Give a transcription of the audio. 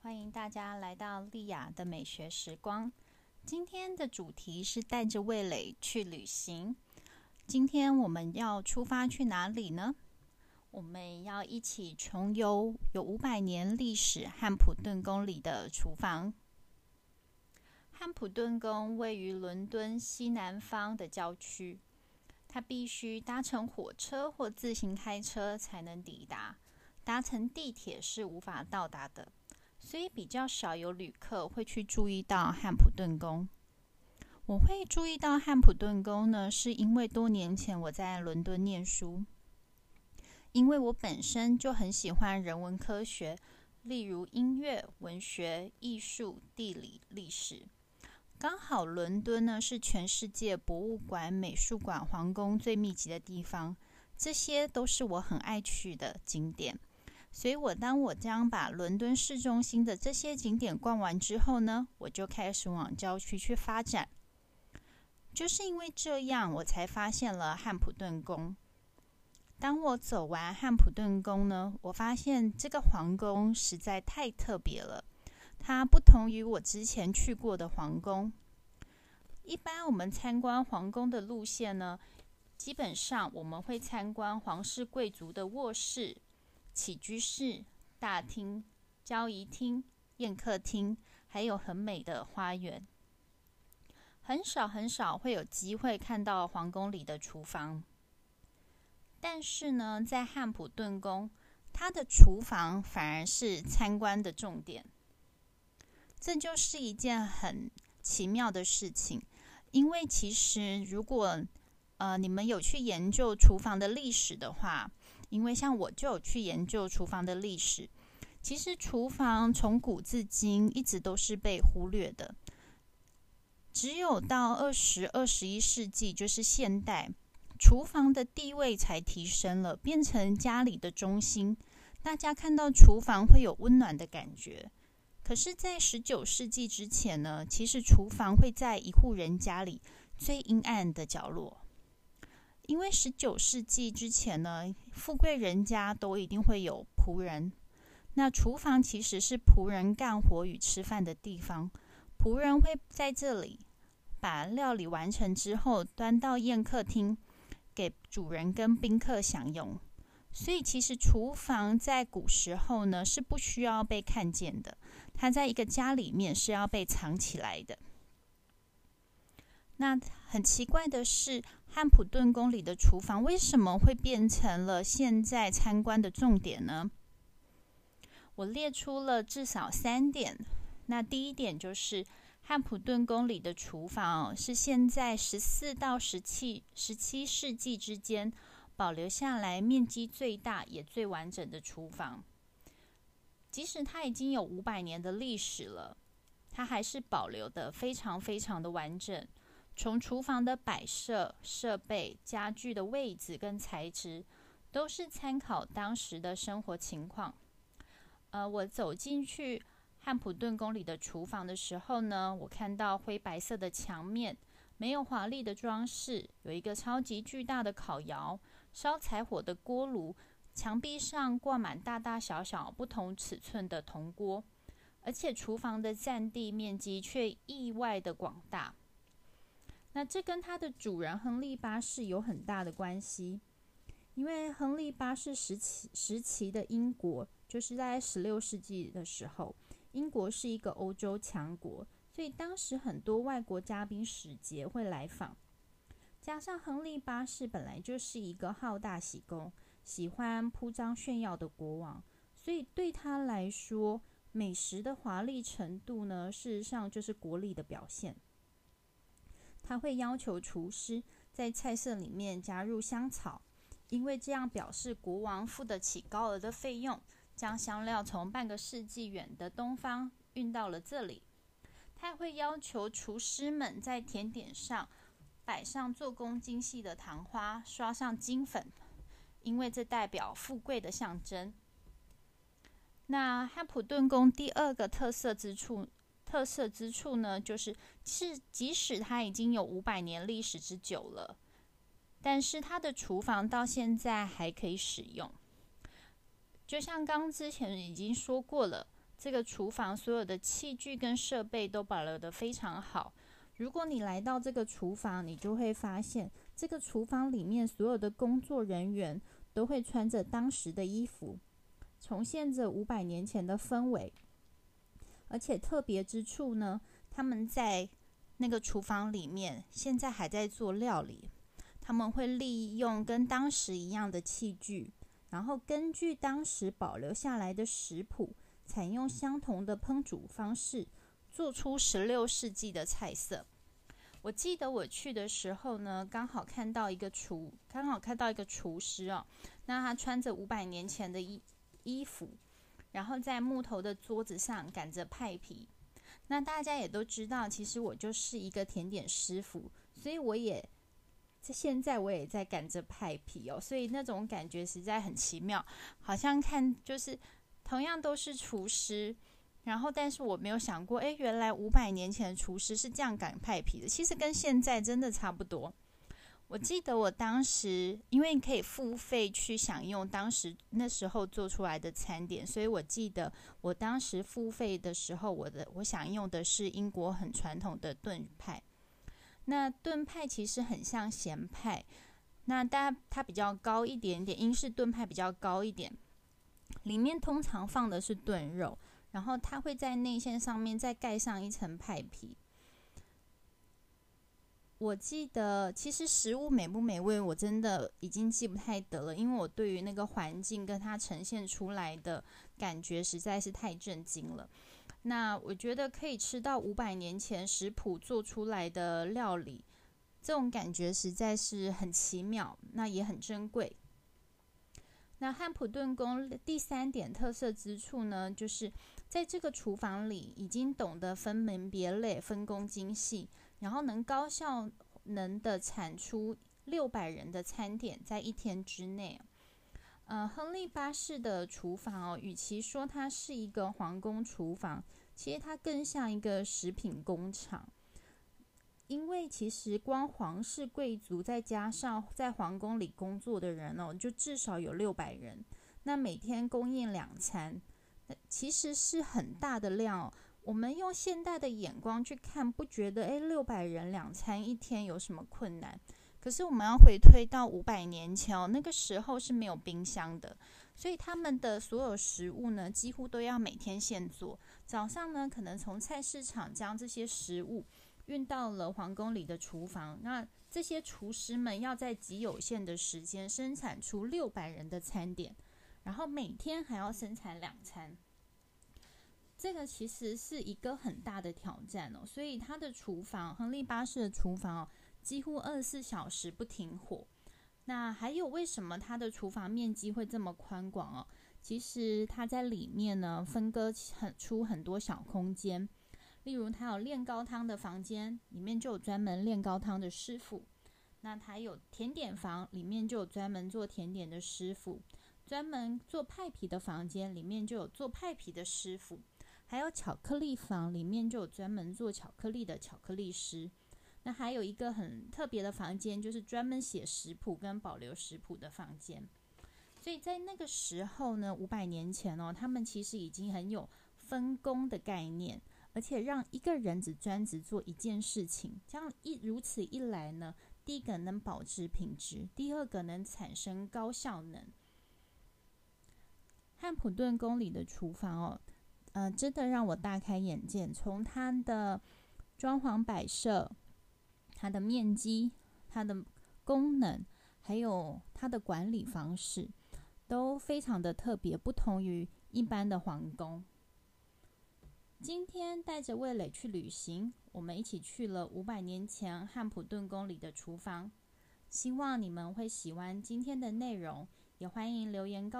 欢迎大家来到丽雅的美学时光。今天的主题是带着味蕾去旅行。今天我们要出发去哪里呢？我们要一起重游有五百年历史汉普顿宫里的厨房。汉普顿宫位于伦敦西南方的郊区，它必须搭乘火车或自行开车才能抵达。搭乘地铁是无法到达的，所以比较少有旅客会去注意到汉普顿宫。我会注意到汉普顿宫呢，是因为多年前我在伦敦念书，因为我本身就很喜欢人文科学，例如音乐、文学、艺术、地理、历史。刚好伦敦呢是全世界博物馆、美术馆、皇宫最密集的地方，这些都是我很爱去的景点。所以，我当我将把伦敦市中心的这些景点逛完之后呢，我就开始往郊区去发展。就是因为这样，我才发现了汉普顿宫。当我走完汉普顿宫呢，我发现这个皇宫实在太特别了。它不同于我之前去过的皇宫。一般我们参观皇宫的路线呢，基本上我们会参观皇室贵族的卧室。起居室、大厅、交谊厅、宴客厅，还有很美的花园。很少很少会有机会看到皇宫里的厨房。但是呢，在汉普顿宫，它的厨房反而是参观的重点。这就是一件很奇妙的事情，因为其实如果呃你们有去研究厨房的历史的话。因为像我就有去研究厨房的历史，其实厨房从古至今一直都是被忽略的，只有到二十二十一世纪，就是现代，厨房的地位才提升了，变成家里的中心，大家看到厨房会有温暖的感觉。可是，在十九世纪之前呢，其实厨房会在一户人家里最阴暗的角落。因为十九世纪之前呢，富贵人家都一定会有仆人。那厨房其实是仆人干活与吃饭的地方。仆人会在这里把料理完成之后，端到宴客厅给主人跟宾客享用。所以，其实厨房在古时候呢是不需要被看见的，它在一个家里面是要被藏起来的。那很奇怪的是。汉普顿宫里的厨房为什么会变成了现在参观的重点呢？我列出了至少三点。那第一点就是汉普顿宫里的厨房是现在十四到十七十七世纪之间保留下来面积最大也最完整的厨房。即使它已经有五百年的历史了，它还是保留的非常非常的完整。从厨房的摆设、设备、家具的位置跟材质，都是参考当时的生活情况。呃，我走进去汉普顿宫里的厨房的时候呢，我看到灰白色的墙面，没有华丽的装饰，有一个超级巨大的烤窑、烧柴火的锅炉，墙壁上挂满大大小小不同尺寸的铜锅，而且厨房的占地面积却意外的广大。那这跟他的主人亨利八世有很大的关系，因为亨利八世时期时期的英国，就是在十六世纪的时候，英国是一个欧洲强国，所以当时很多外国嘉宾使节会来访。加上亨利八世本来就是一个好大喜功、喜欢铺张炫耀的国王，所以对他来说，美食的华丽程度呢，事实上就是国力的表现。他会要求厨师在菜色里面加入香草，因为这样表示国王付得起高额的费用，将香料从半个世纪远的东方运到了这里。他会要求厨师们在甜点上摆上做工精细的糖花，刷上金粉，因为这代表富贵的象征。那汉普顿宫第二个特色之处。特色之处呢，就是是即使它已经有五百年历史之久了，但是它的厨房到现在还可以使用。就像刚之前已经说过了，这个厨房所有的器具跟设备都保留得非常好。如果你来到这个厨房，你就会发现，这个厨房里面所有的工作人员都会穿着当时的衣服，重现着五百年前的氛围。而且特别之处呢，他们在那个厨房里面，现在还在做料理。他们会利用跟当时一样的器具，然后根据当时保留下来的食谱，采用相同的烹煮方式，做出十六世纪的菜色。我记得我去的时候呢，刚好看到一个厨，刚好看到一个厨师哦，那他穿着五百年前的衣衣服，然后在木头的桌子上擀着派皮。那大家也都知道，其实我就是一个甜点师傅，所以我也。现在我也在赶着派皮哦，所以那种感觉实在很奇妙，好像看就是同样都是厨师，然后但是我没有想过，诶，原来五百年前的厨师是这样擀派皮的，其实跟现在真的差不多。我记得我当时因为你可以付费去享用当时那时候做出来的餐点，所以我记得我当时付费的时候，我的我享用的是英国很传统的炖派。那炖派其实很像咸派，那大家它比较高一点点，英式炖派比较高一点，里面通常放的是炖肉，然后它会在内馅上面再盖上一层派皮。我记得其实食物美不美味，我真的已经记不太得了，因为我对于那个环境跟它呈现出来的感觉实在是太震惊了。那我觉得可以吃到五百年前食谱做出来的料理，这种感觉实在是很奇妙，那也很珍贵。那汉普顿宫第三点特色之处呢，就是在这个厨房里已经懂得分门别类、分工精细，然后能高效能的产出六百人的餐点在一天之内。呃，亨利八世的厨房哦，与其说它是一个皇宫厨房，其实它更像一个食品工厂。因为其实光皇室贵族再加上在皇宫里工作的人哦，就至少有六百人。那每天供应两餐，其实是很大的量。我们用现代的眼光去看，不觉得诶六百人两餐一天有什么困难？可是我们要回推到五百年前哦，那个时候是没有冰箱的，所以他们的所有食物呢，几乎都要每天现做。早上呢，可能从菜市场将这些食物运到了皇宫里的厨房，那这些厨师们要在极有限的时间生产出六百人的餐点，然后每天还要生产两餐。这个其实是一个很大的挑战哦，所以他的厨房，亨利八世的厨房哦。几乎二十四小时不停火。那还有为什么它的厨房面积会这么宽广哦？其实它在里面呢，分割很出很多小空间。例如，它有炼高汤的房间，里面就有专门炼高汤的师傅；那它有甜点房，里面就有专门做甜点的师傅；专门做派皮的房间，里面就有做派皮的师傅；还有巧克力房，里面就有专门做巧克力的巧克力师。那还有一个很特别的房间，就是专门写食谱跟保留食谱的房间。所以在那个时候呢，五百年前哦，他们其实已经很有分工的概念，而且让一个人只专职做一件事情，这样一如此一来呢，第一个能保持品质，第二个能产生高效能。汉普顿宫里的厨房哦，呃，真的让我大开眼界，从它的装潢摆设。它的面积、它的功能，还有它的管理方式，都非常的特别，不同于一般的皇宫。今天带着味蕾去旅行，我们一起去了五百年前汉普顿宫里的厨房。希望你们会喜欢今天的内容，也欢迎留言告。